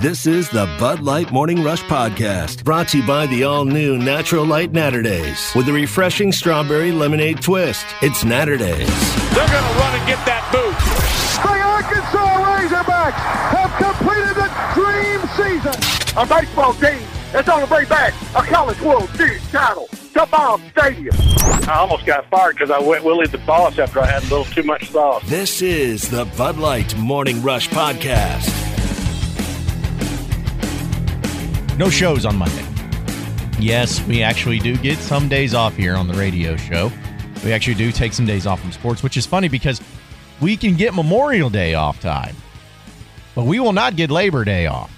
This is the Bud Light Morning Rush Podcast, brought to you by the all new Natural Light Naturdays with a refreshing strawberry lemonade twist. It's Naturdays. They're going to run and get that boot. The Arkansas Razorbacks have completed the dream season. A baseball team that's on the way back a College World Series title to Baum Stadium. I almost got fired because I went Willie the Boss after I had a little too much sauce. This is the Bud Light Morning Rush Podcast. No shows on Monday. Yes, we actually do get some days off here on the radio show. We actually do take some days off from sports, which is funny because we can get Memorial Day off time, but we will not get Labor Day off.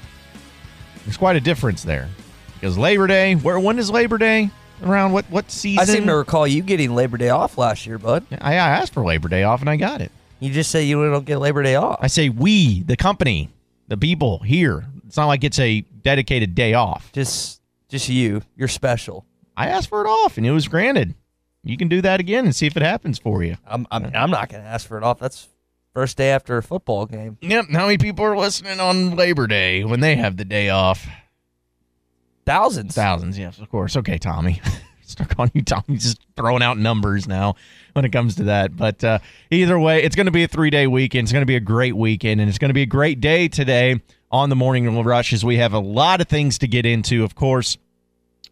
There's quite a difference there because Labor Day. Where when is Labor Day? Around what what season? I seem to recall you getting Labor Day off last year, bud. I, I asked for Labor Day off and I got it. You just say you don't get Labor Day off. I say we, the company, the people here. It's not like it's a dedicated day off. Just just you. You're special. I asked for it off and it was granted. You can do that again and see if it happens for you. I'm I'm, I'm not going to ask for it off. That's first day after a football game. Yep. How many people are listening on Labor Day when they have the day off? Thousands. Thousands, yes, of course. Okay, Tommy. Start calling you Tommy. Just throwing out numbers now when it comes to that. But uh, either way, it's going to be a three day weekend. It's going to be a great weekend, and it's going to be a great day today on the morning rush as we have a lot of things to get into. Of course,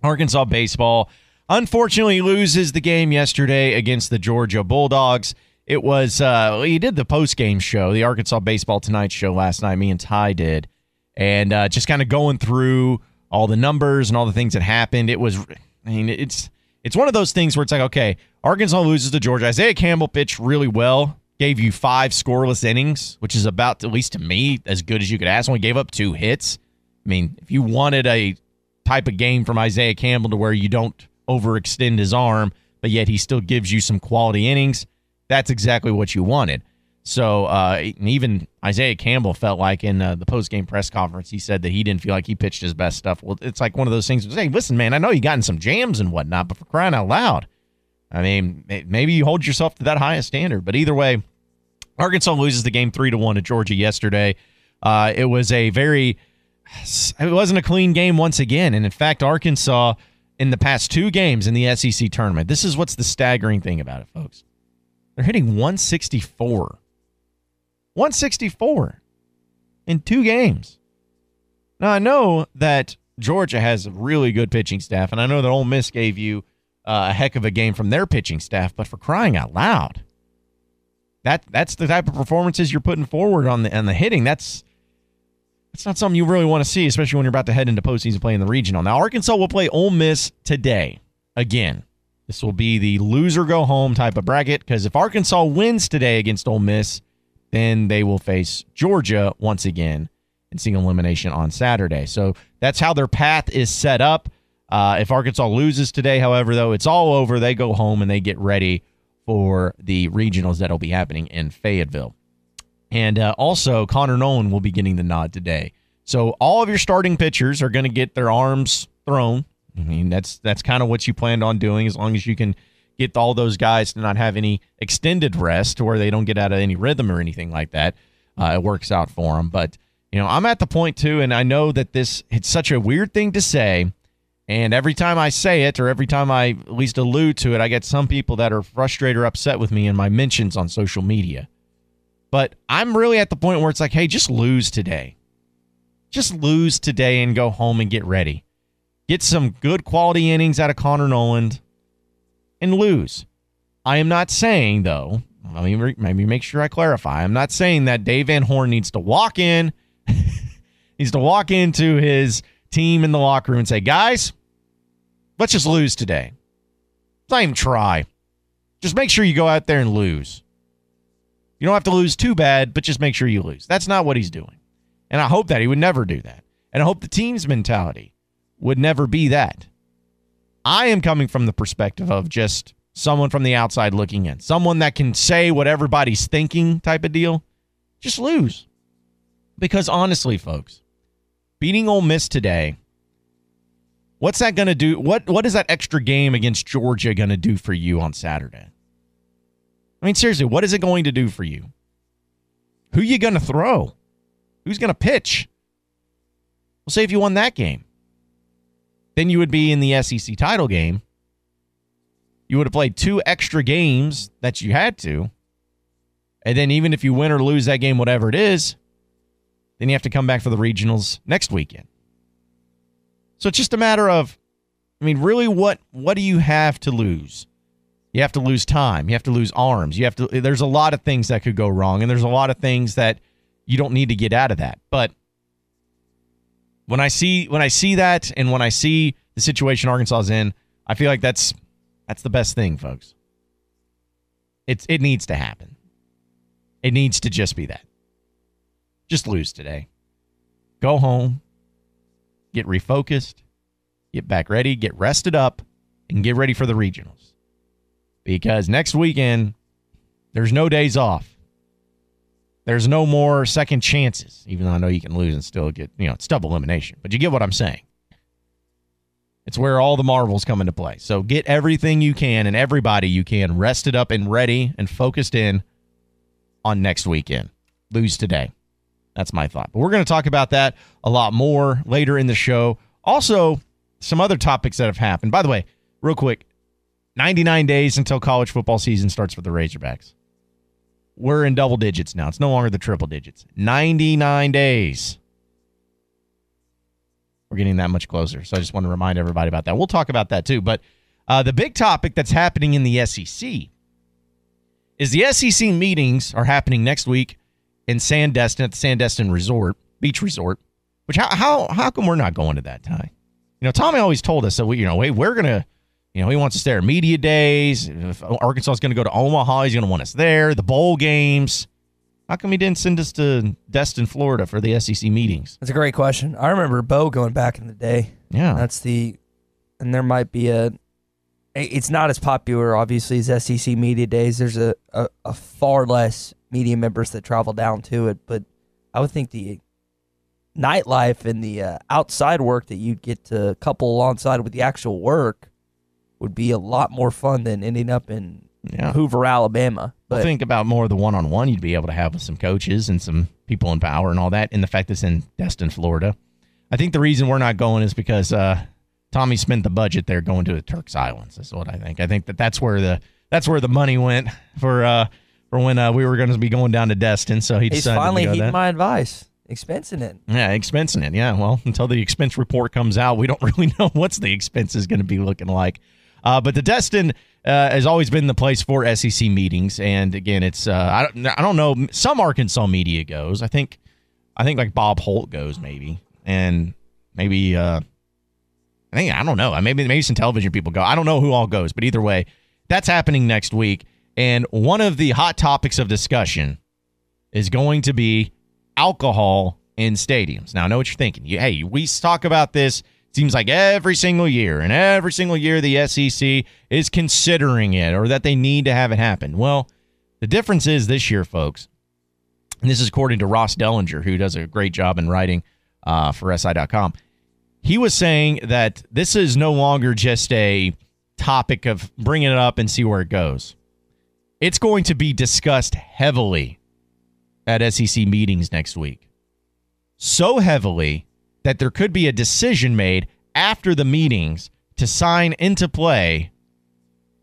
Arkansas baseball unfortunately loses the game yesterday against the Georgia Bulldogs. It was uh he did the post game show, the Arkansas Baseball Tonight show last night. Me and Ty did, and uh, just kind of going through all the numbers and all the things that happened. It was, I mean, it's it's one of those things where it's like, okay, Arkansas loses to Georgia. Isaiah Campbell pitched really well, gave you five scoreless innings, which is about at least to me as good as you could ask. Only gave up two hits. I mean, if you wanted a type of game from Isaiah Campbell to where you don't overextend his arm, but yet he still gives you some quality innings. That's exactly what you wanted. So uh, even Isaiah Campbell felt like in uh, the post game press conference, he said that he didn't feel like he pitched his best stuff. Well, it's like one of those things. Hey, listen, man, I know you got in some jams and whatnot, but for crying out loud, I mean, maybe you hold yourself to that highest standard. But either way, Arkansas loses the game three to one to Georgia yesterday. Uh, it was a very, it wasn't a clean game once again, and in fact, Arkansas in the past two games in the SEC tournament. This is what's the staggering thing about it, folks. They're hitting 164. 164 in two games. Now, I know that Georgia has a really good pitching staff, and I know that Ole Miss gave you uh, a heck of a game from their pitching staff, but for crying out loud, that that's the type of performances you're putting forward on the on the hitting. That's that's not something you really want to see, especially when you're about to head into postseason play in the regional. Now, Arkansas will play Ole Miss today. Again, this will be the loser go home type of bracket because if Arkansas wins today against Ole Miss, then they will face Georgia once again in single elimination on Saturday. So that's how their path is set up. Uh, if Arkansas loses today, however, though, it's all over. They go home and they get ready for the regionals that'll be happening in Fayetteville. And uh, also, Connor Noland will be getting the nod today. So all of your starting pitchers are going to get their arms thrown. I mean, that's that's kind of what you planned on doing, as long as you can get all those guys to not have any extended rest, where they don't get out of any rhythm or anything like that. Uh, it works out for them. But you know, I'm at the point too, and I know that this it's such a weird thing to say. And every time I say it, or every time I at least allude to it, I get some people that are frustrated or upset with me in my mentions on social media. But I'm really at the point where it's like, hey, just lose today. Just lose today and go home and get ready. Get some good quality innings out of Connor Noland and lose. I am not saying, though, let me maybe make sure I clarify. I'm not saying that Dave Van Horn needs to walk in, needs to walk into his team in the locker room and say, guys, let's just lose today. Let's not even try. Just make sure you go out there and lose. You don't have to lose too bad, but just make sure you lose. That's not what he's doing. And I hope that he would never do that. And I hope the team's mentality would never be that. I am coming from the perspective of just someone from the outside looking in, someone that can say what everybody's thinking type of deal. Just lose. Because honestly, folks, beating Ole Miss today, what's that going to do? What what is that extra game against Georgia going to do for you on Saturday? I mean, seriously, what is it going to do for you? Who you going to throw? Who's going to pitch? Well, say if you won that game, then you would be in the SEC title game. You would have played two extra games that you had to. And then even if you win or lose that game, whatever it is, then you have to come back for the regionals next weekend. So it's just a matter of, I mean, really, what what do you have to lose? You have to lose time. You have to lose arms. You have to. There's a lot of things that could go wrong, and there's a lot of things that you don't need to get out of that. But when I see when I see that, and when I see the situation Arkansas is in, I feel like that's that's the best thing, folks. It's it needs to happen. It needs to just be that. Just lose today. Go home. Get refocused. Get back ready. Get rested up, and get ready for the regionals. Because next weekend, there's no days off. There's no more second chances, even though I know you can lose and still get, you know, it's double elimination. But you get what I'm saying. It's where all the marvels come into play. So get everything you can and everybody you can rested up and ready and focused in on next weekend. Lose today. That's my thought. But we're going to talk about that a lot more later in the show. Also, some other topics that have happened. By the way, real quick 99 days until college football season starts for the Razorbacks. We're in double digits now. It's no longer the triple digits. 99 days. We're getting that much closer. So I just want to remind everybody about that. We'll talk about that too. But uh, the big topic that's happening in the SEC is the SEC meetings are happening next week in Sandestin at the Sandestin Resort, Beach Resort. Which how how how come we're not going to that, Ty? You know, Tommy always told us that we, you know, hey, we're gonna, you know, he wants us there. Media days. If Arkansas is going to go to Omaha, he's going to want us there. The bowl games. How come he didn't send us to Destin, Florida for the SEC meetings? That's a great question. I remember Bo going back in the day. Yeah, That's the, and there might be a. It's not as popular, obviously, as SEC media days. There's a, a, a far less media members that travel down to it, but I would think the nightlife and the uh, outside work that you'd get to couple alongside with the actual work would be a lot more fun than ending up in yeah. Hoover, Alabama. But But think about more of the one-on-one you'd be able to have with some coaches and some people in power and all that, and the fact it's in Destin, Florida. I think the reason we're not going is because uh, Tommy spent the budget there going to the Turks Islands. That's what I think. I think that that's where the that's where the money went for uh, for when uh, we were going to be going down to Destin. So he he's decided finally to go heeding that. my advice, expensing it. Yeah, expensing it. Yeah, well, until the expense report comes out, we don't really know what's the expense is going to be looking like. Uh, but the Destin uh, has always been the place for SEC meetings, and again, it's uh, I don't I don't know. Some Arkansas media goes. I think I think like Bob Holt goes maybe, and maybe uh, I think I don't know. Maybe maybe some television people go. I don't know who all goes, but either way, that's happening next week. And one of the hot topics of discussion is going to be alcohol in stadiums. Now, I know what you're thinking. Hey, we talk about this. Seems like every single year, and every single year the SEC is considering it or that they need to have it happen. Well, the difference is this year, folks, and this is according to Ross Dellenger, who does a great job in writing uh, for SI.com. He was saying that this is no longer just a topic of bringing it up and see where it goes. It's going to be discussed heavily at SEC meetings next week. So heavily that there could be a decision made after the meetings to sign into play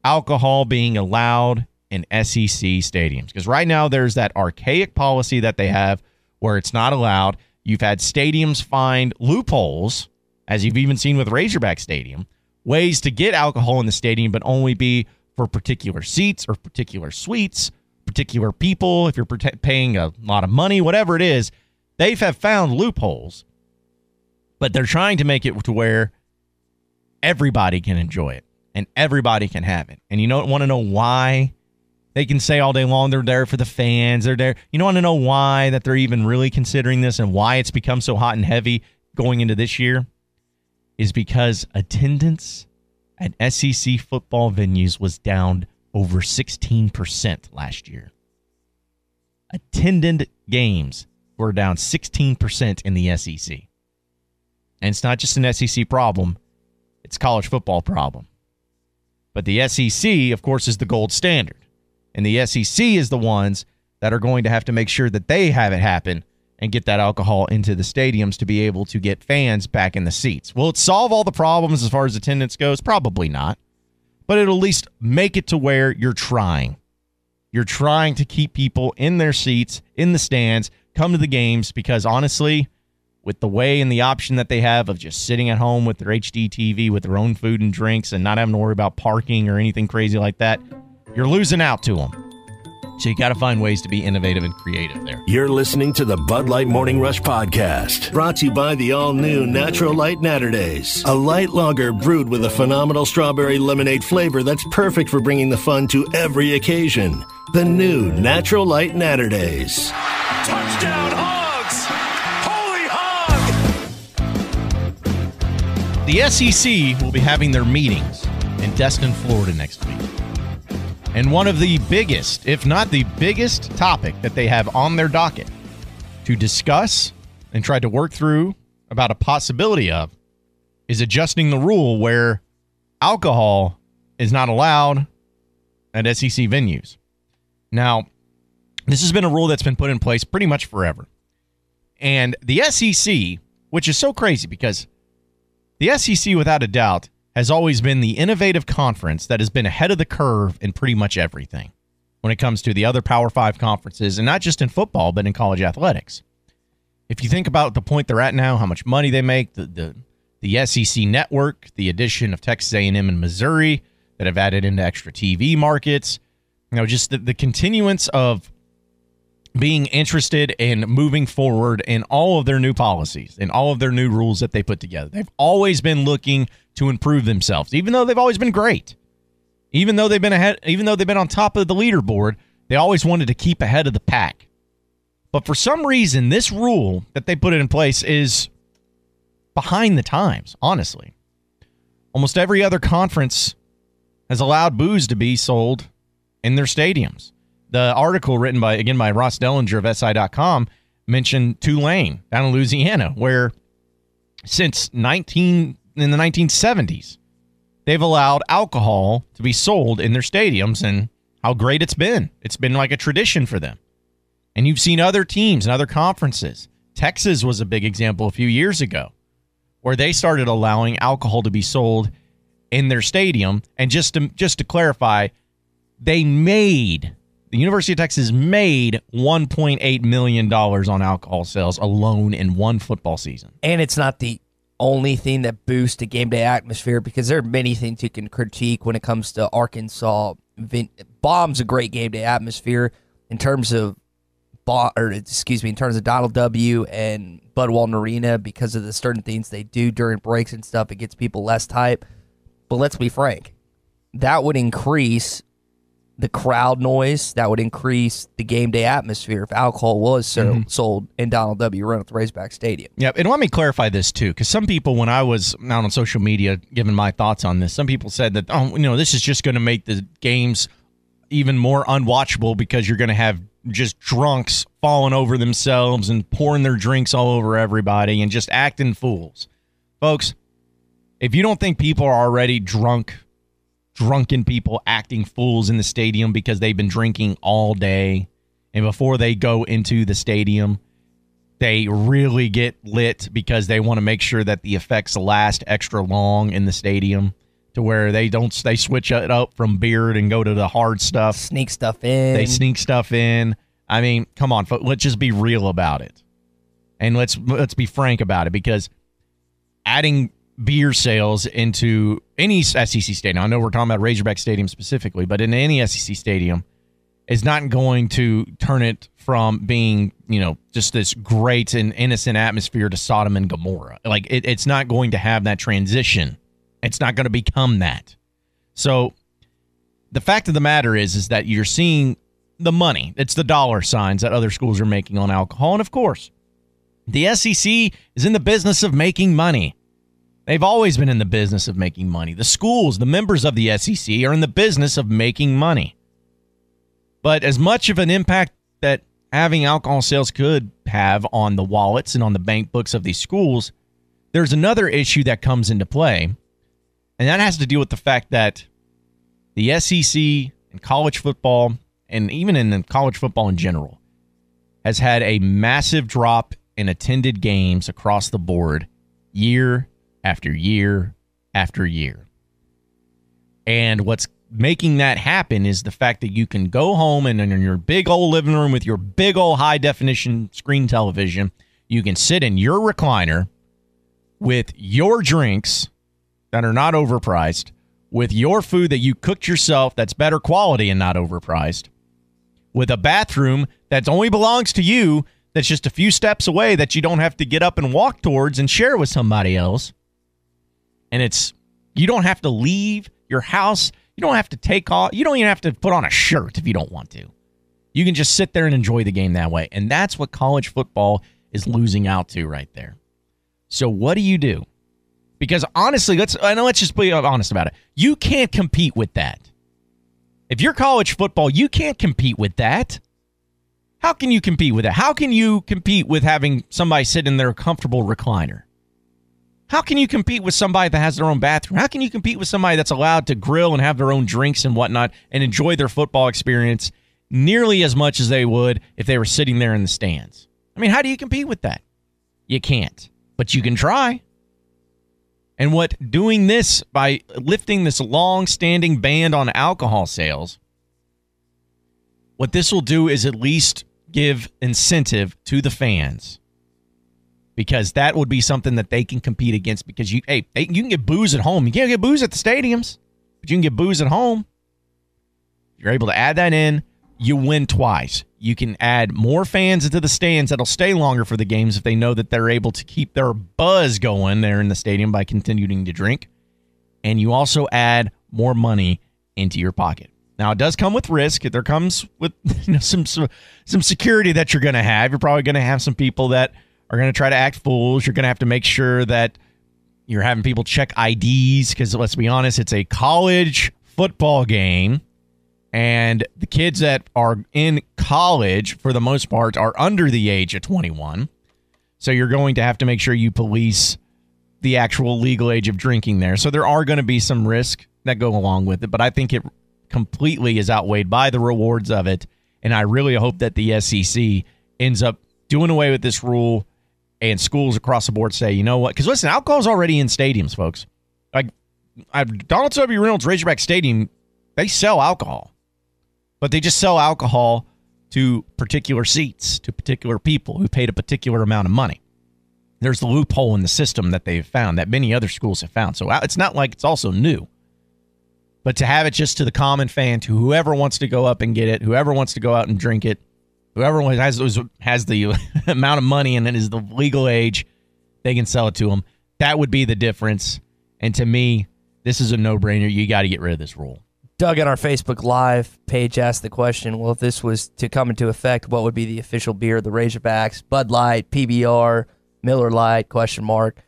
alcohol being allowed in SEC stadiums. Because right now there's that archaic policy that they have where it's not allowed. You've had stadiums find loopholes, as you've even seen with Razorback Stadium, ways to get alcohol in the stadium, but only be for particular seats or particular suites, particular people. If you're paying a lot of money, whatever it is, they have found loopholes, but they're trying to make it to where everybody can enjoy it and everybody can have it. And you don't want to know why they can say all day long they're there for the fans. They're there. You don't want to know why that they're even really considering this and why it's become so hot and heavy going into this year is because attendance at SEC football venues was down over 16% last year. Attended games were down 16% in the SEC. And it's not just an SEC problem, it's college football problem. But the SEC, of course, is the gold standard. And the SEC is the ones that are going to have to make sure that they have it happen and get that alcohol into the stadiums to be able to get fans back in the seats. Will it solve all the problems as far as attendance goes? Probably not. But it'll at least make it to where you're trying. You're trying to keep people in their seats, in the stands, come to the games because honestly, with the way and the option that they have of just sitting at home with their HD TV with their own food and drinks and not having to worry about parking or anything crazy like that, you're losing out to them. So you got to find ways to be innovative and creative there. You're listening to the Bud Light Morning Rush podcast, brought to you by the all new Natural Light Naturdays, a light lager brewed with a phenomenal strawberry lemonade flavor that's perfect for bringing the fun to every occasion. The new Natural Light Naturdays. Touchdown, Hogs! Holy hog! The SEC will be having their meetings in Destin, Florida next week. And one of the biggest, if not the biggest topic that they have on their docket to discuss and try to work through about a possibility of is adjusting the rule where alcohol is not allowed at SEC venues. Now, this has been a rule that's been put in place pretty much forever. And the SEC, which is so crazy because the SEC, without a doubt, has always been the innovative conference that has been ahead of the curve in pretty much everything when it comes to the other Power Five conferences, and not just in football, but in college athletics. If you think about the point they're at now, how much money they make, the the, the SEC network, the addition of Texas A&M and Missouri that have added into extra TV markets, you know, just the, the continuance of being interested in moving forward in all of their new policies and all of their new rules that they put together. They've always been looking to improve themselves, even though they've always been great. Even though they've been ahead, even though they've been on top of the leaderboard, they always wanted to keep ahead of the pack. But for some reason, this rule that they put in place is behind the times, honestly. Almost every other conference has allowed booze to be sold in their stadiums the article written by again by Ross Dellenger of SI.com mentioned Tulane down in Louisiana, where since 19 in the 1970s they've allowed alcohol to be sold in their stadiums, and how great it's been. It's been like a tradition for them. And you've seen other teams and other conferences. Texas was a big example a few years ago, where they started allowing alcohol to be sold in their stadium. And just to just to clarify, they made the University of Texas made $1.8 million on alcohol sales alone in one football season. And it's not the only thing that boosts the game day atmosphere because there are many things you can critique when it comes to Arkansas. Baum's a great game day atmosphere in terms of or excuse me, in terms of Donald W. and Bud Walton Arena because of the certain things they do during breaks and stuff. It gets people less type. But let's be frank, that would increase the crowd noise that would increase the game day atmosphere if alcohol was so, mm-hmm. sold in Donald W. The Razorback Stadium. Yep. And let me clarify this too, because some people, when I was out on social media giving my thoughts on this, some people said that, oh, you know, this is just going to make the games even more unwatchable because you're going to have just drunks falling over themselves and pouring their drinks all over everybody and just acting fools. Folks, if you don't think people are already drunk drunken people acting fools in the stadium because they've been drinking all day. And before they go into the stadium, they really get lit because they want to make sure that the effects last extra long in the stadium to where they don't they switch it up from beard and go to the hard stuff. Sneak stuff in. They sneak stuff in. I mean, come on, let's just be real about it. And let's let's be frank about it because adding beer sales into any SEC stadium. I know we're talking about Razorback Stadium specifically, but in any SEC stadium is not going to turn it from being, you know, just this great and innocent atmosphere to Sodom and Gomorrah. Like it, it's not going to have that transition. It's not going to become that. So the fact of the matter is, is that you're seeing the money. It's the dollar signs that other schools are making on alcohol. And of course, the SEC is in the business of making money. They've always been in the business of making money. The schools, the members of the SEC, are in the business of making money. But as much of an impact that having alcohol sales could have on the wallets and on the bank books of these schools, there's another issue that comes into play. And that has to do with the fact that the SEC and college football, and even in college football in general, has had a massive drop in attended games across the board year after year after year. And what's making that happen is the fact that you can go home and in your big old living room with your big old high definition screen television, you can sit in your recliner with your drinks that are not overpriced, with your food that you cooked yourself that's better quality and not overpriced, with a bathroom that only belongs to you that's just a few steps away that you don't have to get up and walk towards and share with somebody else. And it's you don't have to leave your house. You don't have to take off. You don't even have to put on a shirt if you don't want to. You can just sit there and enjoy the game that way. And that's what college football is losing out to right there. So what do you do? Because honestly, let's I know let's just be honest about it. You can't compete with that. If you're college football, you can't compete with that. How can you compete with that? How can you compete with having somebody sit in their comfortable recliner? How can you compete with somebody that has their own bathroom? How can you compete with somebody that's allowed to grill and have their own drinks and whatnot and enjoy their football experience nearly as much as they would if they were sitting there in the stands? I mean, how do you compete with that? You can't, but you can try. And what doing this by lifting this long standing ban on alcohol sales, what this will do is at least give incentive to the fans because that would be something that they can compete against because you hey they, you can get booze at home. You can't get booze at the stadiums but you can get booze at home. You're able to add that in. You win twice. You can add more fans into the stands that'll stay longer for the games if they know that they're able to keep their buzz going there in the stadium by continuing to drink. And you also add more money into your pocket. Now it does come with risk. There comes with you know, some, some some security that you're going to have. You're probably going to have some people that are going to try to act fools. You're going to have to make sure that you're having people check IDs because let's be honest, it's a college football game, and the kids that are in college for the most part are under the age of 21. So you're going to have to make sure you police the actual legal age of drinking there. So there are going to be some risk that go along with it, but I think it completely is outweighed by the rewards of it. And I really hope that the SEC ends up doing away with this rule and schools across the board say, you know what? Because listen, alcohol's already in stadiums, folks. Like Donald W. Reynolds Razorback Stadium, they sell alcohol, but they just sell alcohol to particular seats, to particular people who paid a particular amount of money. There's the loophole in the system that they've found that many other schools have found. So uh, it's not like it's also new. But to have it just to the common fan, to whoever wants to go up and get it, whoever wants to go out and drink it, whoever has has the amount of money and then is the legal age, they can sell it to them. That would be the difference. And to me, this is a no brainer. You got to get rid of this rule. Doug on our Facebook Live page asked the question: Well, if this was to come into effect, what would be the official beer of the Razorbacks? Bud Light, PBR, Miller Lite? Question mark.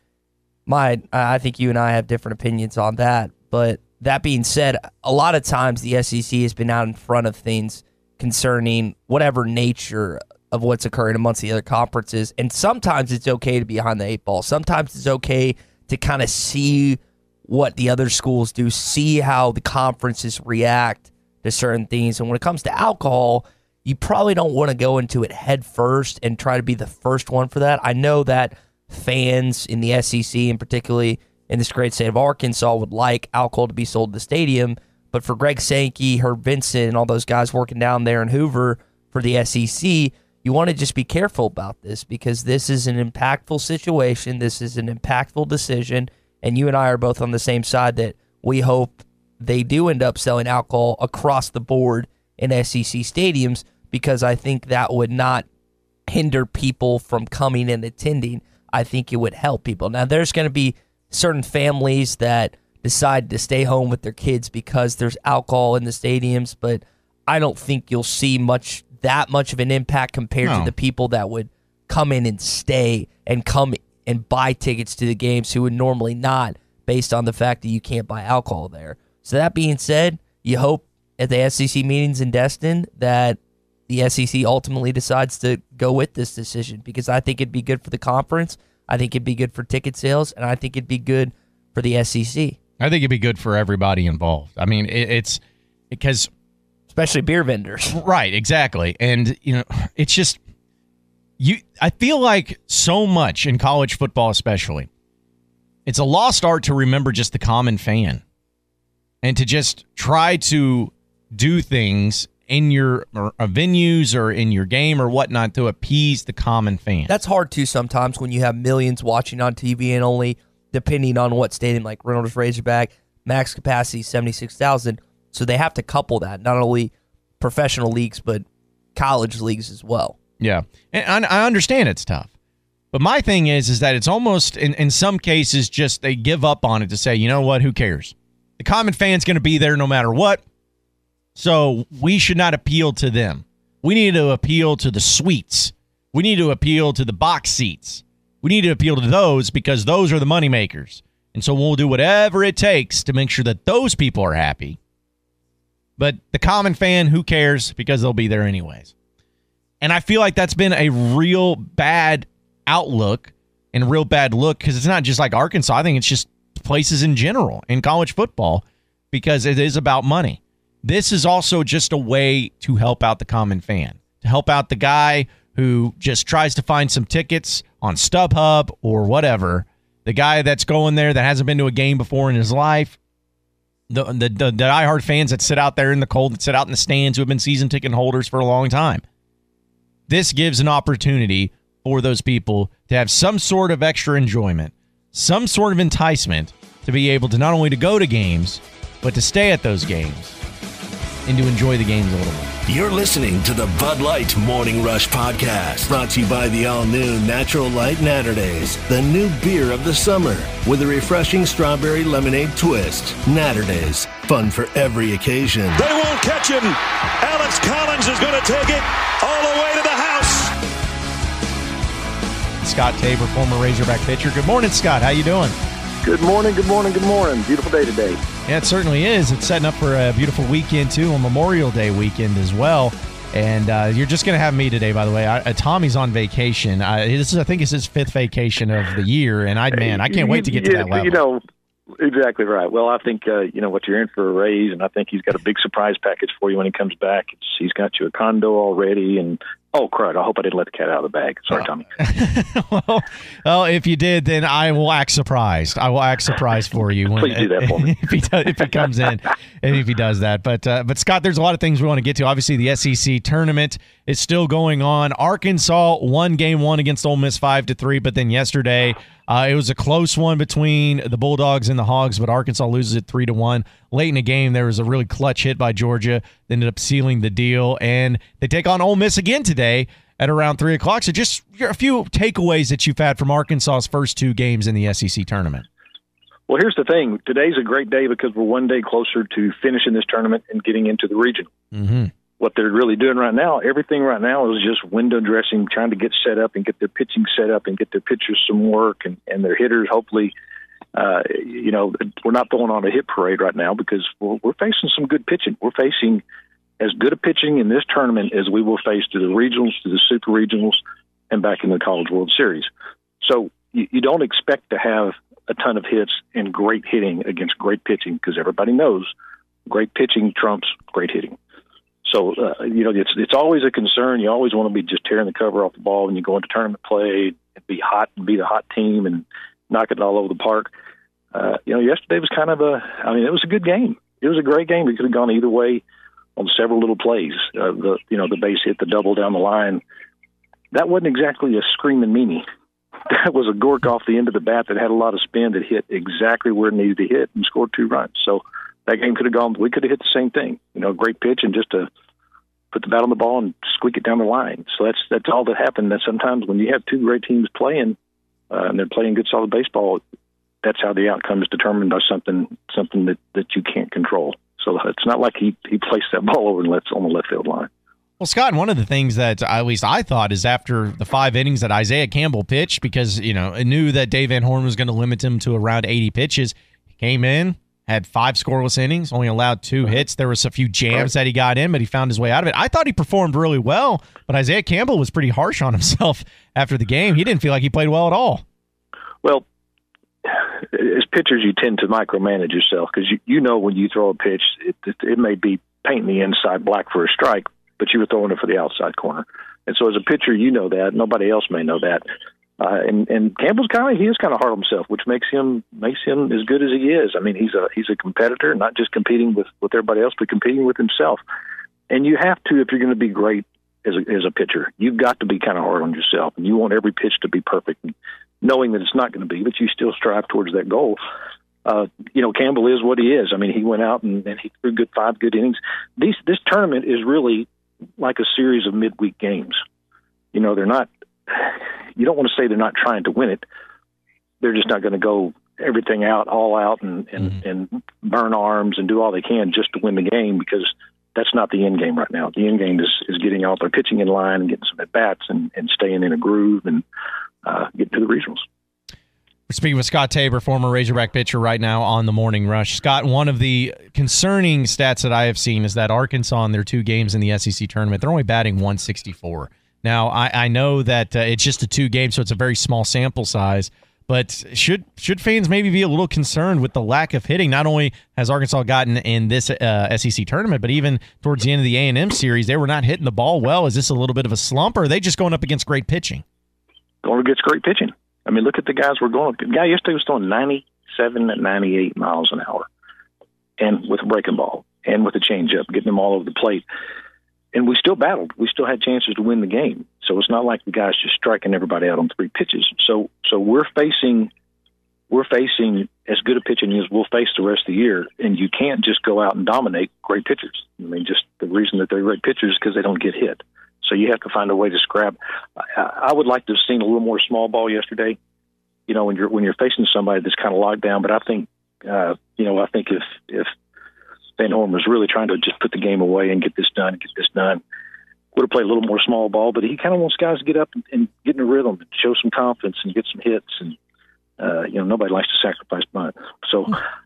My, I think you and I have different opinions on that, but that being said, a lot of times the SEC has been out in front of things concerning whatever nature of what's occurring amongst the other conferences. And sometimes it's okay to be behind the eight ball. Sometimes it's okay to kind of see what the other schools do, see how the conferences react to certain things. And when it comes to alcohol, you probably don't want to go into it head first and try to be the first one for that. I know that fans in the SEC and particularly in this great state of Arkansas would like alcohol to be sold to the stadium. But for Greg Sankey, Herb Vincent, and all those guys working down there in Hoover for the SEC, you want to just be careful about this because this is an impactful situation. This is an impactful decision. And you and I are both on the same side that we hope they do end up selling alcohol across the board in SEC stadiums because I think that would not hinder people from coming and attending. I think it would help people. Now, there's going to be certain families that decide to stay home with their kids because there's alcohol in the stadiums, but I don't think you'll see much that much of an impact compared No. to the people that would come in and stay and come and buy tickets to the games who would normally not based on the fact that you can't buy alcohol there. So that being said, you hope at the SEC meetings in Destin that the SEC ultimately decides to go with this decision because I think it'd be good for the conference. I think it'd be good for ticket sales, and I think it'd be good for the SEC, I think it'd be good for everybody involved. I mean, it, it's because especially beer vendors. Right, exactly. And you know, it's just you I feel like so much in college football especially it's a lost art to remember just the common fan and to just try to do things in your or, uh, venues or in your game or whatnot to appease the common fan. That's hard too sometimes when you have millions watching on TV and only depending on what stadium, like Reynolds Razorback, max capacity seventy six thousand. So they have to couple that not only professional leagues but college leagues as well. Yeah, and I, I understand it's tough, but my thing is, is that it's almost in in some cases just they give up on it to say, you know what, who cares? The common fan's going to be there no matter what, so we should not appeal to them. We need to appeal to the suites. We need to appeal to the box seats. We need to appeal to those because those are the money makers. And so we'll do whatever it takes to make sure that those people are happy. But the common fan, who cares? Because they'll be there anyways. And I feel like that's been a real bad outlook and real bad look because it's not just like Arkansas. I think it's just places in general in college football because it is about money. This is also just a way to help out the common fan, to help out the guy who just tries to find some tickets on StubHub or whatever. The guy that's going there that hasn't been to a game before in his life. The, the, the, the diehard fans that sit out there in the cold, that sit out in the stands, who have been season ticket holders for a long time. This gives an opportunity for those people to have some sort of extra enjoyment, some sort of enticement to be able to not only to go to games, but to stay at those games and to enjoy the games a little more. You're listening to the Bud Light Morning Rush Podcast, brought to you by the all new Natural Light Naturdays, the new beer of the summer, with a refreshing strawberry lemonade twist. Naturdays, fun for every occasion. They won't catch him. Alex Collins is going to take it all the way to the house. Scott Tabor, former Razorback pitcher. Good morning, Scott. How you doing? Good morning, good morning, good morning. Beautiful day today. Yeah, it certainly is. It's setting up for a beautiful weekend too, a Memorial Day weekend as well. And uh, you're just going to have me today, by the way. I, uh, Tommy's on vacation. I, this is, I think, it's his fifth vacation of the year, and I, man, I can't wait to get to that level. You know, exactly right. Well, I think uh, you know what you're in for a raise, and I think he's got a big surprise package for you when he comes back. It's, he's got you a condo already, and oh crud! I hope I didn't let the cat out of the bag. Sorry, Tommy. well, well, if you did, then I will act surprised. I will act surprised for you when Please do that for me. if he does, if he comes in and if he does that. But uh, but Scott, there's a lot of things we want to get to. Obviously, the SEC tournament is still going on. Arkansas won game one against Ole Miss five to three, but then yesterday uh, it was a close one between the Bulldogs and the Hogs, but Arkansas loses it three to one. Late in the game, there was a really clutch hit by Georgia that ended up sealing the deal, and they take on Ole Miss again today at around three o'clock. So just a few takeaways that you've had from Arkansas's first two games in the SEC tournament. Well, here's the thing. Today's a great day because we're one day closer to finishing this tournament and getting into the regional. Mm-hmm. What they're really doing right now, everything right now is just window dressing, trying to get set up and get their pitching set up and get their pitchers some work and, and their hitters hopefully. Uh, you know, we're not throwing on a hit parade right now because we're, we're facing some good pitching. We're facing as good a pitching in this tournament as we will face to the regionals, to the super regionals, and back in the College World Series. So you, you don't expect to have a ton of hits and great hitting against great pitching because everybody knows great pitching trumps great hitting. So uh, you know it's it's always a concern. You always want to be just tearing the cover off the ball when you go into tournament play and be hot and be the hot team and knock it all over the park. Uh, you know, yesterday was kind of a. I mean, it was a good game. It was a great game. It could have gone either way on several little plays. Uh, the you know the base hit, the double down the line. That wasn't exactly a screaming meanie. That was a gork off the end of the bat that had a lot of spin that hit exactly where it needed to hit and scored two runs. So that game could have gone. We could have hit the same thing. You know, great pitch and just to put the bat on the ball and squeak it down the line. So that's that's all that happened. That sometimes when you have two great teams playing uh, and they're playing good solid baseball, that's how the outcome is determined by something something that that you can't control. So it's not like he he placed that ball over and left on the left field line. Well, Scott, one of the things that at least I thought is after the five innings that Isaiah Campbell pitched, because you know I knew that Dave Van Horn was going to limit him to around 80 pitches. He came in, had five scoreless innings, only allowed two hits. There was a few jams that he got in, but he found his way out of it. I thought he performed really well, but Isaiah Campbell was pretty harsh on himself after the game. He didn't feel like he played well at all. Well, as pitchers, you tend to micromanage yourself because you, you know when you throw a pitch, it, it, it may be painting the inside black for a strike, but you were throwing it for the outside corner. And so, as a pitcher, you know that. Nobody else may know that. Uh, and and Campbell's kind of he is kind of hard on himself, which makes him makes him as good as he is. I mean, he's a he's a competitor, not just competing with with everybody else, but competing with himself. And you have to if you're going to be great as a, as a pitcher, you've got to be kind of hard on yourself, and you want every pitch to be perfect, and knowing that it's not going to be, but you still strive towards that goal. Uh, you know, Campbell is what he is. I mean, he went out and, and he threw good five good innings. These this tournament is really like a series of midweek games. You know, they're not you don't want to say they're not trying to win it. They're just not going to go everything out, all out, and and, mm-hmm. and burn arms and do all they can just to win the game because that's not the end game right now. The end game is is getting all their pitching in line and getting some at bats and, and staying in a groove and uh, getting to the regionals. We're speaking with Scott Tabor, former Razorback pitcher, right now on the Morning Rush. Scott, one of the concerning stats that I have seen is that Arkansas in their two games in the SEC tournament, they're only batting 164. Now, I, I know that uh, it's just a two game, so it's a very small sample size. But should should fans maybe be a little concerned with the lack of hitting? Not only has Arkansas gotten in this uh, SEC tournament, but even towards the end of the A and M series, they were not hitting the ball well. Is this a little bit of a slump, or are they just going up against great pitching? Going against great pitching. I mean, look at the guys we're going. The guy yesterday was throwing ninety-seven and ninety-eight miles an hour, and with a breaking ball and with a changeup, getting them all over the plate and we still battled. We still had chances to win the game. So it's not like the guys just striking everybody out on three pitches. So so we're facing we're facing as good a pitching as we'll face the rest of the year, and you can't just go out and dominate great pitchers. I mean, just the reason that they're great pitchers is because they don't get hit. So you have to find a way to scrap. I, I would like to have seen a little more small ball yesterday. You know, when you're when you're facing somebody that's kind of locked down. But I think, uh, you know, I think if if Van Horn was really trying to just put the game away and get this done, get this done. Would have played a little more small ball, but he kind of wants guys to get up and, and get in a rhythm and show some confidence and get some hits. And uh, you know, nobody likes to sacrifice bunt. So,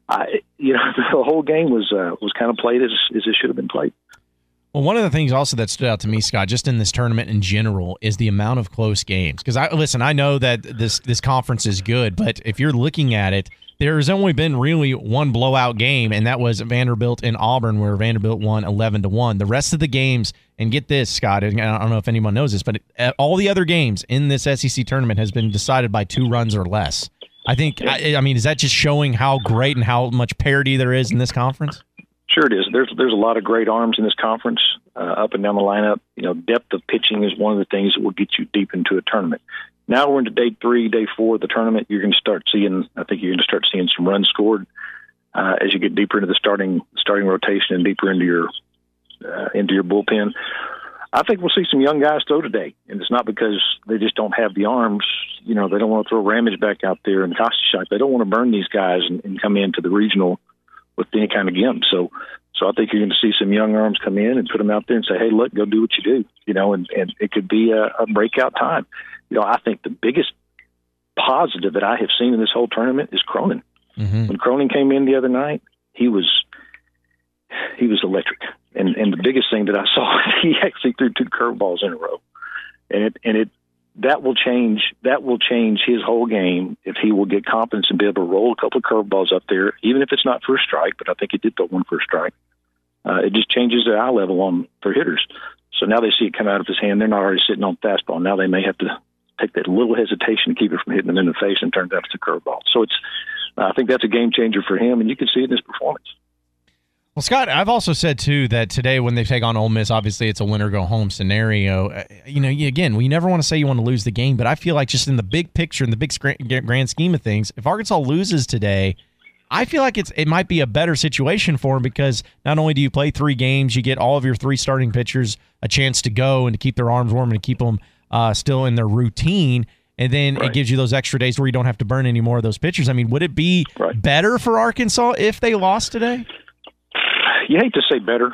I, you know, the whole game was uh, was kind of played as as it should have been played. Well, one of the things also that stood out to me, Scott, just in this tournament in general, is the amount of close games. Because I listen, I know that this this conference is good, but if you're looking at it, there's only been really one blowout game, and that was Vanderbilt in Auburn, where Vanderbilt won 11 to one. The rest of the games, and get this, Scott, I don't know if anyone knows this, but uh, all the other games in this SEC tournament has been decided by two runs or less. I think. I, I mean, is that just showing how great and how much parity there is in this conference? Sure, it is. There's there's a lot of great arms in this conference, uh, up and down the lineup. You know, depth of pitching is one of the things that will get you deep into a tournament. Now we're into day three, day four of the tournament. You're going to start seeing. I think you're going to start seeing some runs scored uh, as you get deeper into the starting starting rotation and deeper into your uh, into your bullpen. I think we'll see some young guys throw today, and it's not because they just don't have the arms. You know, they don't want to throw Ramage back out there and Kostyshock. They don't want to burn these guys and, and come into the regional with any kind of gimp. So, so I think you're going to see some young arms come in and put them out there and say, "Hey, look, go do what you do." You know, and and it could be a, a breakout time you know, I think the biggest positive that I have seen in this whole tournament is Cronin. Mm-hmm. When Cronin came in the other night, he was he was electric. And and the biggest thing that I saw, he actually threw two curveballs in a row, and it and it that will change that will change his whole game if he will get confidence and be able to roll a couple of curveballs up there, even if it's not for a strike. But I think he did throw one for a strike. Uh, it just changes their eye level on for hitters. So now they see it come out of his hand. They're not already sitting on fastball. Now they may have to take that little hesitation to keep it from hitting them in the face, and turns out it's a curveball. So it's, I think that's a game changer for him, and you can see it in his performance. Well, Scott, I've also said too that today when they take on Ole Miss, obviously it's a winner go home scenario. Uh, you know, again, we never want to say you want to lose the game, but I feel like just in the big picture, in the big grand scheme of things, if Arkansas loses today, I feel like it's it might be a better situation for them because not only do you play three games, you get all of your three starting pitchers a chance to go and to keep their arms warm and to keep them uh, still in their routine. And then right. it gives you those extra days where you don't have to burn any more of those pitchers. I mean, would it be right. better for Arkansas if they lost today? You hate to say better.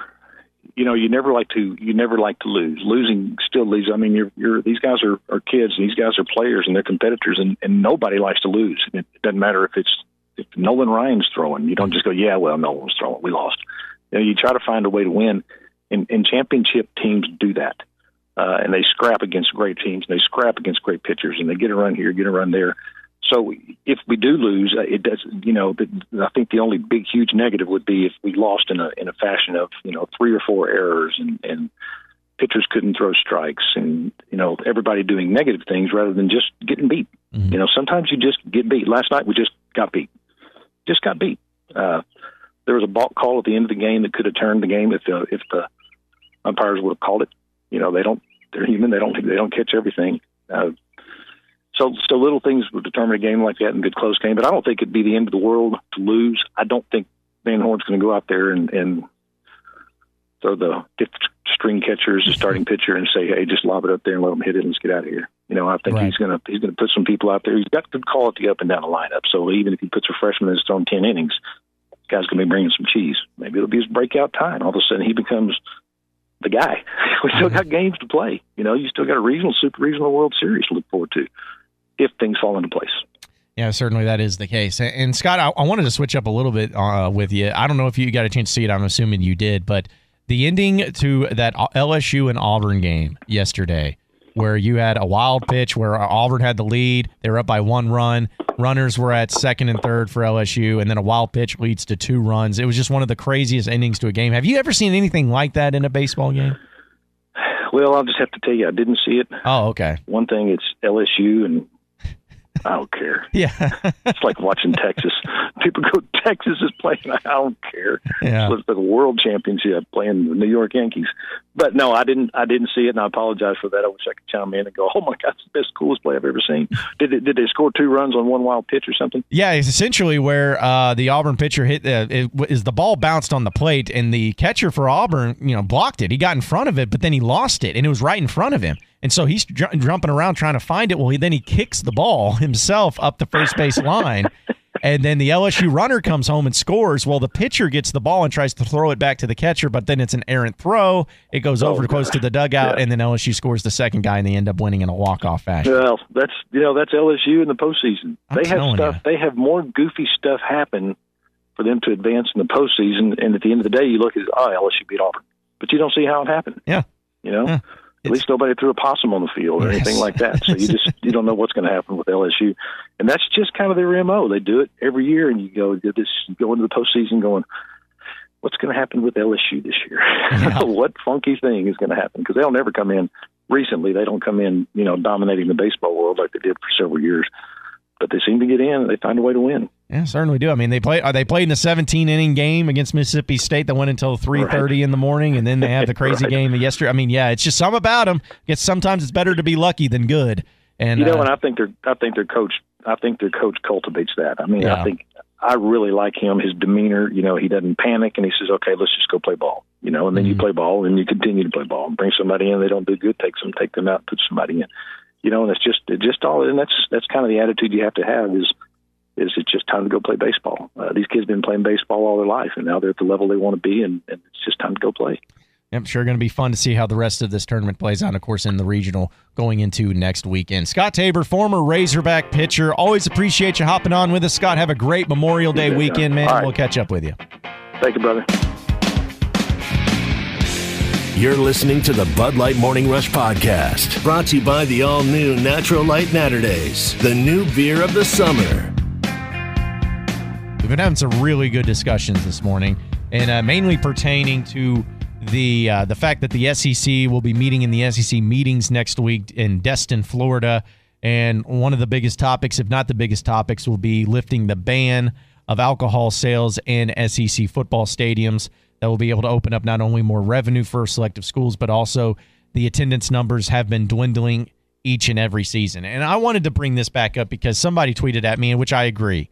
You know, you never like to you never like to lose. Losing still leaves. I mean, you're, you're these guys are, are kids, and these guys are players, and they're competitors, and, and nobody likes to lose. It doesn't matter if it's if Nolan Ryan's throwing. You don't just go, yeah, well, Nolan's throwing. We lost. You know, you try to find a way to win, and, and championship teams do that uh, and they scrap against great teams, and they scrap against great pitchers, and they get a run here, get a run there. So if we do lose, uh, it does. You know, I think the only big, huge negative would be if we lost in a in a fashion of you know three or four errors and and pitchers couldn't throw strikes, and you know everybody doing negative things rather than just getting beat. Mhm. You know, sometimes you just get beat. Last night we just got beat, just got beat. Uh, there was a balk call at the end of the game that could have turned the game if the if the umpires would have called it. You know, they don't. They're human. They don't. They don't catch everything. Uh, so, so little things would determine a game like that in a good close game. But I don't think it'd be the end of the world to lose. I don't think Van Horn's going to go out there and, and throw the fifth string catcher as the starting pitcher and say, "Hey, just lob it up there and let them hit it and let's get out of here." You know, I think Right. he's going to he's going to put some people out there. He's got good quality up and down the lineup. So even if he puts a freshman that's thrown ten innings, guy's going to be bringing some cheese. Maybe it'll be his breakout time. All of a sudden, he becomes the guy. we still got games to play. You know, you still got a regional, super regional World Series to look forward to if things fall into place. Yeah, certainly that is the case. And- Scott, I, I wanted to switch up a little bit uh, with you. I don't know if you got a chance to see it. I'm assuming you did, but the ending to that LSU and Auburn game yesterday, where you had a wild pitch where Auburn had the lead, they were up by one run. Runners were at second and third for LSU, and then a wild pitch leads to two runs. It was just one of the craziest endings to a game. Have you ever seen anything like that in a baseball game? Well, I'll just have to tell you, I didn't see it. Oh, okay. One thing, it's LSU, and I don't care. Yeah. It's like watching Texas. People go, Texas is playing. I don't care. yeah. It's a world championship playing the New York Yankees. But no, I didn't. I didn't see it, and I apologize for that. I wish I could chime in and go, "Oh my God, it's the best, coolest play I've ever seen." Did it, did they score two runs on one wild pitch or something? Yeah, it's essentially where uh, the Auburn pitcher hit uh, it, is the ball bounced on the plate, and the catcher for Auburn, you know, blocked it. He got in front of it, but then he lost it, and it was right in front of him. And so he's ju- jumping around trying to find it. Well, he, then he kicks the ball himself up the first base line. And then the LSU runner comes home and scores. Well, the pitcher gets the ball and tries to throw it back to the catcher, but then it's an errant throw. It goes over oh, close to the dugout, Yeah. and then LSU scores the second guy, and they end up winning in a walk-off fashion. Well, that's you know that's LSU in the postseason. I'm they have stuff. ya. They have more goofy stuff happen for them to advance in the postseason. And at the end of the day, you look at oh LSU beat Auburn, but you don't see how it happened. Yeah. You know, Yeah. At least nobody threw a possum on the field or Yes. anything like that. So you just you don't know what's going to happen with LSU, and that's just kind of their mo. They do it every year, and you go this you go into the postseason going. What's going to happen with LSU this year? Yeah. what funky thing is going to happen? Because they'll never come in. Recently, they don't come in, you know, dominating the baseball world like they did for several years. But they seem to get in. and They find a way to win. Yeah, certainly do. I mean, they play. Are they played in a 17 inning game against Mississippi State that went until 3:30 in the morning, and then they have the crazy Right. game yesterday. I mean, yeah, it's just something about them. Guess sometimes it's better to be lucky than good. And you know, uh, and I think their I think their coach I think their coach cultivates that. I mean, Yeah. I think I really like him. His demeanor, you know, he doesn't panic and he says, "Okay, let's just go play ball." You know, and then you Mhm. play ball and you continue to play ball. and Bring somebody in, they don't do good, take some, take them out, put somebody in. You know, and it's just it's just all, and that's that's kind of the attitude you have to have is is it's just time to go play baseball. Uh, these kids have been playing baseball all their life, and now they're at the level they want to be, and, and it's just time to go play. I'm sure going to be fun to see how the rest of this tournament plays out. Of course, in the regional going into next weekend. Scott Tabor, former Razorback pitcher. Always appreciate you hopping on with us, Scott. Have a great Memorial Day Yeah, weekend, man. all right. We'll catch up with you. Thank you, brother. You're listening to the Bud Light Morning Rush Podcast, brought to you by the all new Natural Light Naturdays, the new beer of the summer. We've been having some really good discussions this morning, and uh, mainly pertaining to the uh, the fact that the SEC will be meeting in the SEC meetings next week in Destin, Florida, and one of the biggest topics, if not the biggest topics, will be lifting the ban of alcohol sales in SEC football stadiums. That will be able to open up not only more revenue for selective schools, but also the attendance numbers have been dwindling each and every season. And I wanted to bring this back up because somebody tweeted at me, in which I agree.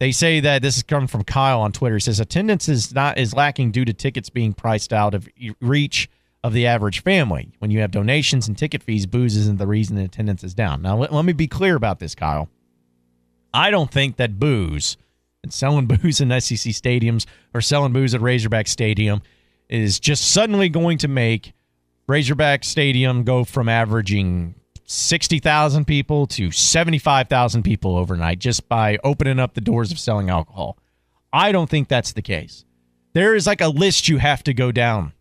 They say that this is coming from Kyle on Twitter. He says attendance is not is lacking due to tickets being priced out of reach of the average family. When you have donations and ticket fees, booze isn't the reason attendance is down. Now let, let me be clear about this, Kyle. I don't think that booze and selling booze in SEC stadiums or selling booze at Razorback Stadium is just suddenly going to make Razorback Stadium go from averaging 60,000 people to 75,000 people overnight just by opening up the doors of selling alcohol. I don't think that's the case. There is like a list you have to go down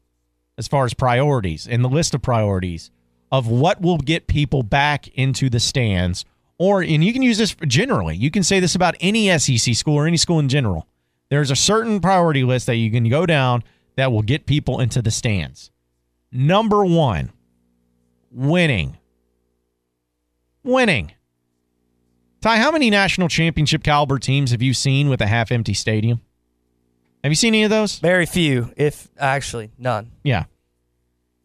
as far as priorities and the list of priorities of what will get people back into the stands or and you can use this generally. You can say this about any SEC school or any school in general. There's a certain priority list that you can go down that will get people into the stands. Number one, winning. Winning. Ty, how many national championship caliber teams have you seen with a half empty stadium? Have you seen any of those? Very few, if actually none. Yeah.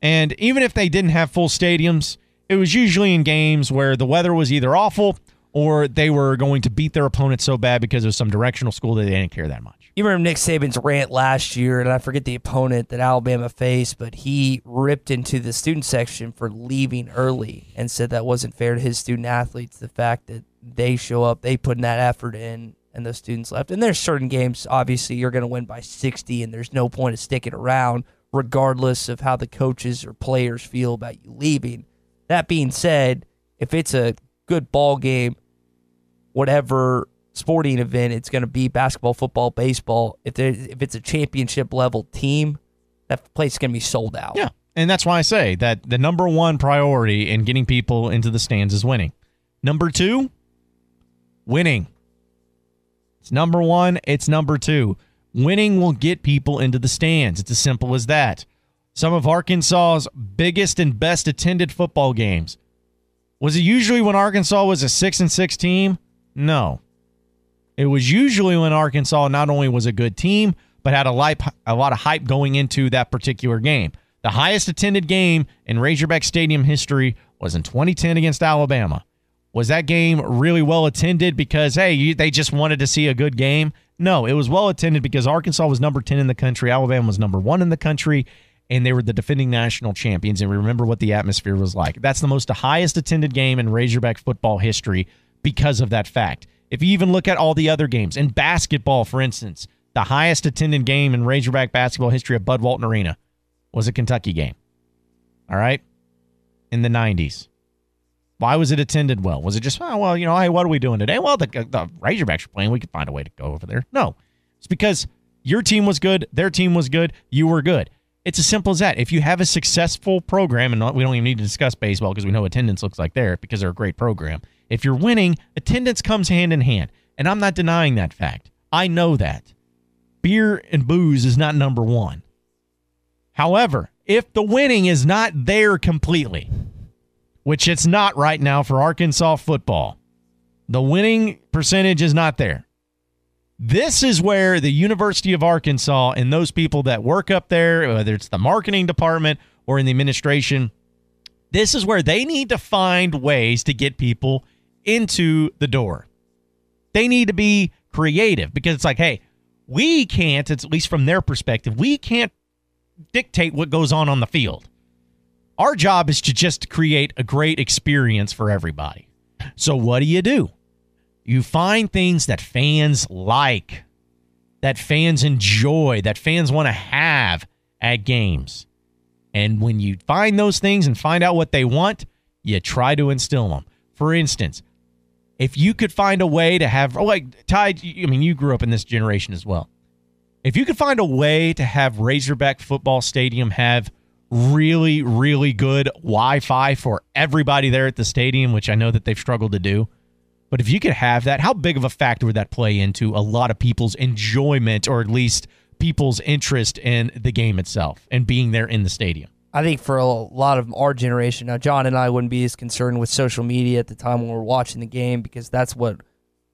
And even if they didn't have full stadiums, it was usually in games where the weather was either awful or they were going to beat their opponent so bad because of some directional school that they didn't care that much. You remember Nick Saban's rant last year, and I forget the opponent that Alabama faced, but he ripped into the student section for leaving early and said that wasn't fair to his student athletes. The fact that they show up, they put in that effort in, and the students left. And there's certain games, obviously, you're going to win by 60, and there's no point of sticking around, regardless of how the coaches or players feel about you leaving. That being said, if it's a good ball game, whatever sporting event it's going to be basketball, football, baseball. If there, if it's a championship level team, that place is going to be sold out. Yeah. And that's why I say that the number one priority in getting people into the stands is winning. Number two, winning. It's number one, it's number two. Winning will get people into the stands. It's as simple as that. Some of Arkansas's biggest and best attended football games. Was it usually when Arkansas was a six and six team? No. It was usually when Arkansas not only was a good team, but had a, a lot of hype going into that particular game. The highest attended game in Razorback Stadium history was in 2010 against Alabama. Was that game really well attended because, hey, you, they just wanted to see a good game? No, it was well attended because Arkansas was number 10 in the country, Alabama was number one in the country, and they were the defending national champions. And remember what the atmosphere was like. That's the most highest attended game in Razorback football history because of that fact. If you even look at all the other games, in basketball, for instance, the highest attended game in Razorback basketball history at Bud Walton Arena was a Kentucky game. All right? In the 90s. Why was it attended well? Was it just, oh, well, you know, hey, what are we doing today? Well, the, the Razorbacks are playing. We could find a way to go over there. No. It's because your team was good, their team was good, you were good. It's as simple as that. If you have a successful program, and we don't even need to discuss baseball because we know attendance looks like there because they're a great program. If you're winning, attendance comes hand in hand. And I'm not denying that fact. I know that. Beer and booze is not number one. However, if the winning is not there completely, which it's not right now for Arkansas football, the winning percentage is not there. This is where the University of Arkansas and those people that work up there, whether it's the marketing department or in the administration, this is where they need to find ways to get people into the door. They need to be creative because it's like, hey, we can't, it's at least from their perspective, we can't dictate what goes on on the field. Our job is to just create a great experience for everybody. So, what do you do? You find things that fans like, that fans enjoy, that fans want to have at games. And when you find those things and find out what they want, you try to instill them. For instance, if you could find a way to have oh, like Ty, I mean, you grew up in this generation as well. If you could find a way to have Razorback Football Stadium have really, really good Wi-Fi for everybody there at the stadium, which I know that they've struggled to do. But if you could have that, how big of a factor would that play into a lot of people's enjoyment, or at least people's interest in the game itself and being there in the stadium? I think for a lot of our generation, now John and I wouldn't be as concerned with social media at the time when we are watching the game because that's what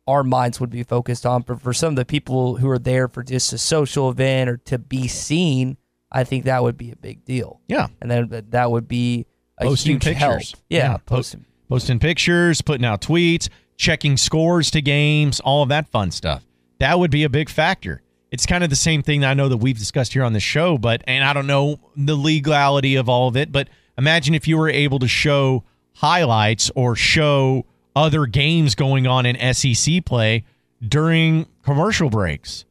our minds would be focused on. But for some of the people who are there for just a social event or to be seen, I think that would be a big deal. Yeah, and then that would be a posting huge pictures. help. Yeah, yeah posting posting pictures, putting out tweets, checking scores to games, all of that fun stuff. That would be a big factor it's kind of the same thing that I know that we've discussed here on the show, but and I don't know the legality of all of it, but imagine if you were able to show highlights or show other games going on in SEC play during commercial breaks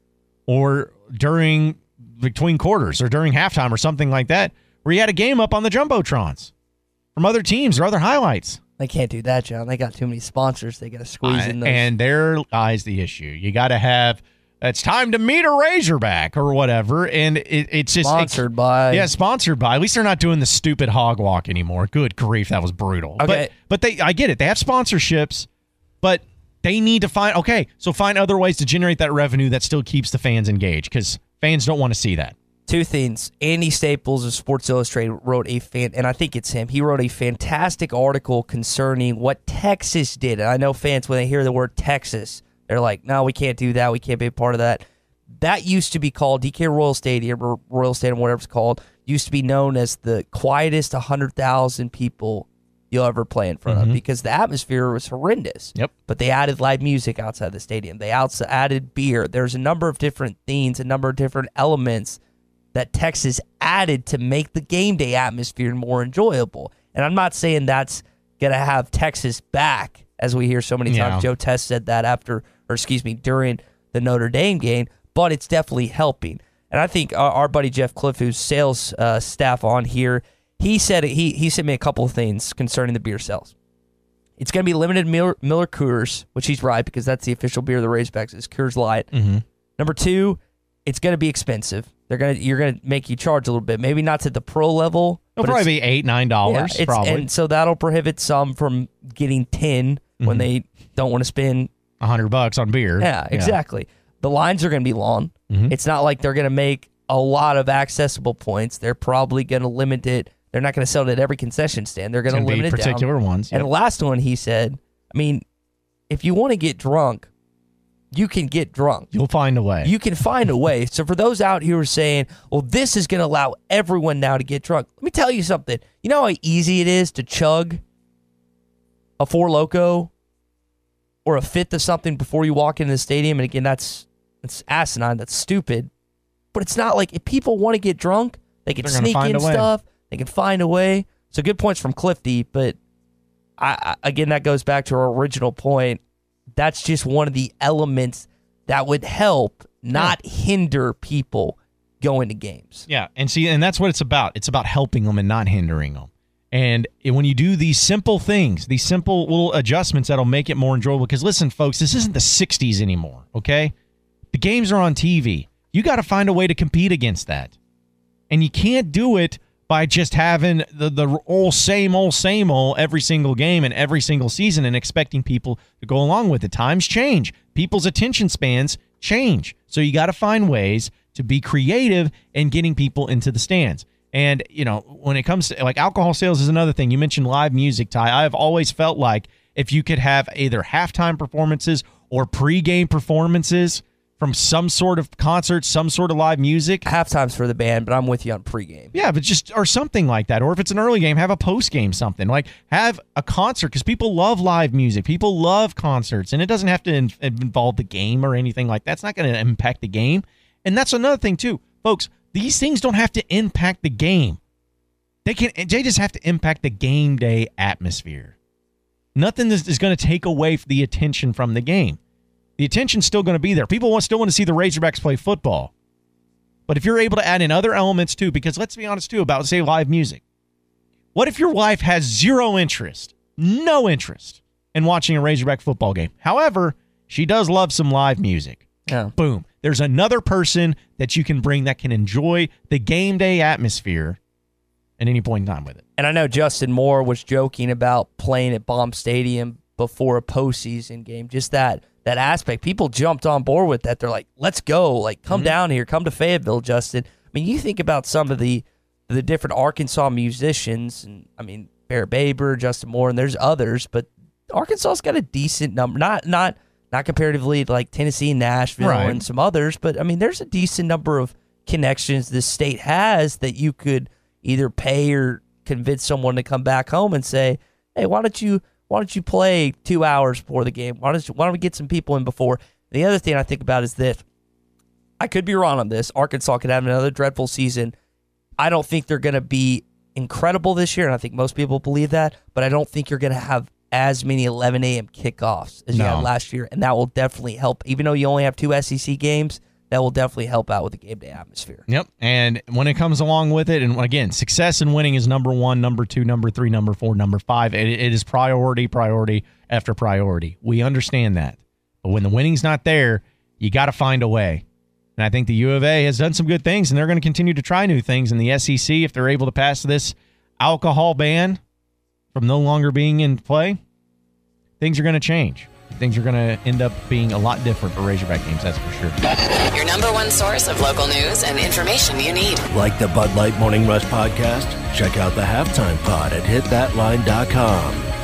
or during between quarters or during halftime or something like that, where you had a game up on the jumbotrons from other teams or other highlights. They can't do that, John. They got too many sponsors. They got to squeeze I, in those. And there lies the issue. You got to have it's time to meet a Razorback or whatever. And it, it's just sponsored by. Yeah, sponsored by. At least they're not doing the stupid hog walk anymore. Good grief, that was brutal. Okay. But, but they, I get it. They have sponsorships, but they need to find, okay, so find other ways to generate that revenue that still keeps the fans engaged because fans don't want to see that. Two things. Andy Staples of Sports Illustrated wrote a fan, and I think it's him. He wrote a fantastic article concerning what Texas did. And I know fans when they hear the word Texas, they're like, "No, we can't do that. We can't be a part of that." That used to be called DK Royal Stadium or Royal Stadium, whatever it's called. Used to be known as the quietest 100,000 people you'll ever play in front of mm-hmm. because the atmosphere was horrendous. Yep. But they added live music outside the stadium. They outs- added beer. There's a number of different themes, a number of different elements that Texas added to make the game day atmosphere more enjoyable. And I'm not saying that's going to have Texas back, as we hear so many times. Joe Test said that after, or excuse me, during the Notre Dame game, but it's definitely helping. And I think our, our buddy Jeff Cliff, who's sales uh, staff on here, he said he he sent me a couple of things concerning the beer sales. It's going to be limited Miller, Miller Coors, which he's right because that's the official beer of the Razorbacks is Coors Light. Mm-hmm. Number two, it's going to be expensive. They're gonna you're gonna make you charge a little bit, maybe not to the pro level. It'll but probably be eight, nine dollars. yeah, probably and so that'll prohibit some from getting 10 when Mhm. they don't want to spend. A hundred bucks on beer. Yeah, exactly. The lines are going to be long. Mhm. It's not like they're going to make a lot of accessible points. They're probably going to limit it. They're not going to sell it at every concession stand. They're going to limit be it down. particular ones. And the last one, he said, I mean, if you want to get drunk, you can get drunk. You'll find a way. You can find a way. So for those out here who are saying, well, this is going to allow everyone now to get drunk, let me tell you something. You know how easy it is to chug a Four Loco or a fifth of something before you walk into the stadium? And again, that's that's asinine. That's stupid. But it's not like if people want to get drunk, they can sneak in stuff. They can find a way. So good points from Clifty, but I, I again that goes back to our original point. That's just one of the elements that would help, not hinder people going to games. Yeah, and see, and that's what it's about. It's about helping them and not hindering them. And when you do these simple things, these simple little adjustments that'll make it more enjoyable. Because listen, folks, this isn't the '60s anymore. Okay, the games are on TV. You got to find a way to compete against that, and you can't do it by just having the the old same old same old every single game and every single season and expecting people to go along with it. Times change. People's attention spans change. So you got to find ways to be creative in getting people into the stands. And you know, when it comes to like alcohol sales is another thing. You mentioned live music, Ty. I've always felt like if you could have either halftime performances or pregame performances from some sort of concert, some sort of live music, Halftime's for the band, but I'm with you on pregame. yeah, but just or something like that. Or if it's an early game, have a post game something. Like have a concert because people love live music. People love concerts, and it doesn't have to in- involve the game or anything like that. It's not going to impact the game. And that's another thing too, folks. These things don't have to impact the game. They can. They just have to impact the game day atmosphere. Nothing is, is going to take away the attention from the game. The attention's still going to be there. People want, still want to see the Razorbacks play football. But if you're able to add in other elements too, because let's be honest too about say live music. What if your wife has zero interest, no interest in watching a Razorback football game? However, she does love some live music. Yeah. Boom. There's another person that you can bring that can enjoy the game day atmosphere at any point in time with it. And I know Justin Moore was joking about playing at Baum Stadium before a postseason game. Just that that aspect. People jumped on board with that. They're like, "Let's go! Like, come mm-hmm. down here, come to Fayetteville, Justin." I mean, you think about some of the the different Arkansas musicians, and I mean, Barrett Baber, Justin Moore, and there's others, but Arkansas's got a decent number. Not not not comparatively like Tennessee, Nashville, Right. and some others, but I mean, there's a decent number of connections this state has that you could either pay or convince someone to come back home and say, "Hey, why don't you why don't you play two hours before the game? Why don't you, why don't we get some people in before?" The other thing I think about is this: I could be wrong on this. Arkansas could have another dreadful season. I don't think they're going to be incredible this year, and I think most people believe that. But I don't think you're going to have as many 11 a.m. kickoffs as you No. had last year, and that will definitely help. Even though you only have two SEC games, that will definitely help out with the game day atmosphere. Yep. And when it comes along with it, and again, success and winning is number one, number two, number three, number four, number five. It, it is priority, priority after priority. We understand that. But when the winning's not there, you got to find a way. And I think the U of A has done some good things, and they're going to continue to try new things in the SEC if they're able to pass this alcohol ban from no longer being in play. Things are going to change. things are going to end up being a lot different for Razorback games, that's for sure. Your number one source of local news and information you need. Like the Bud Light Morning Rush podcast? Check out the halftime pod at hitthatline.com.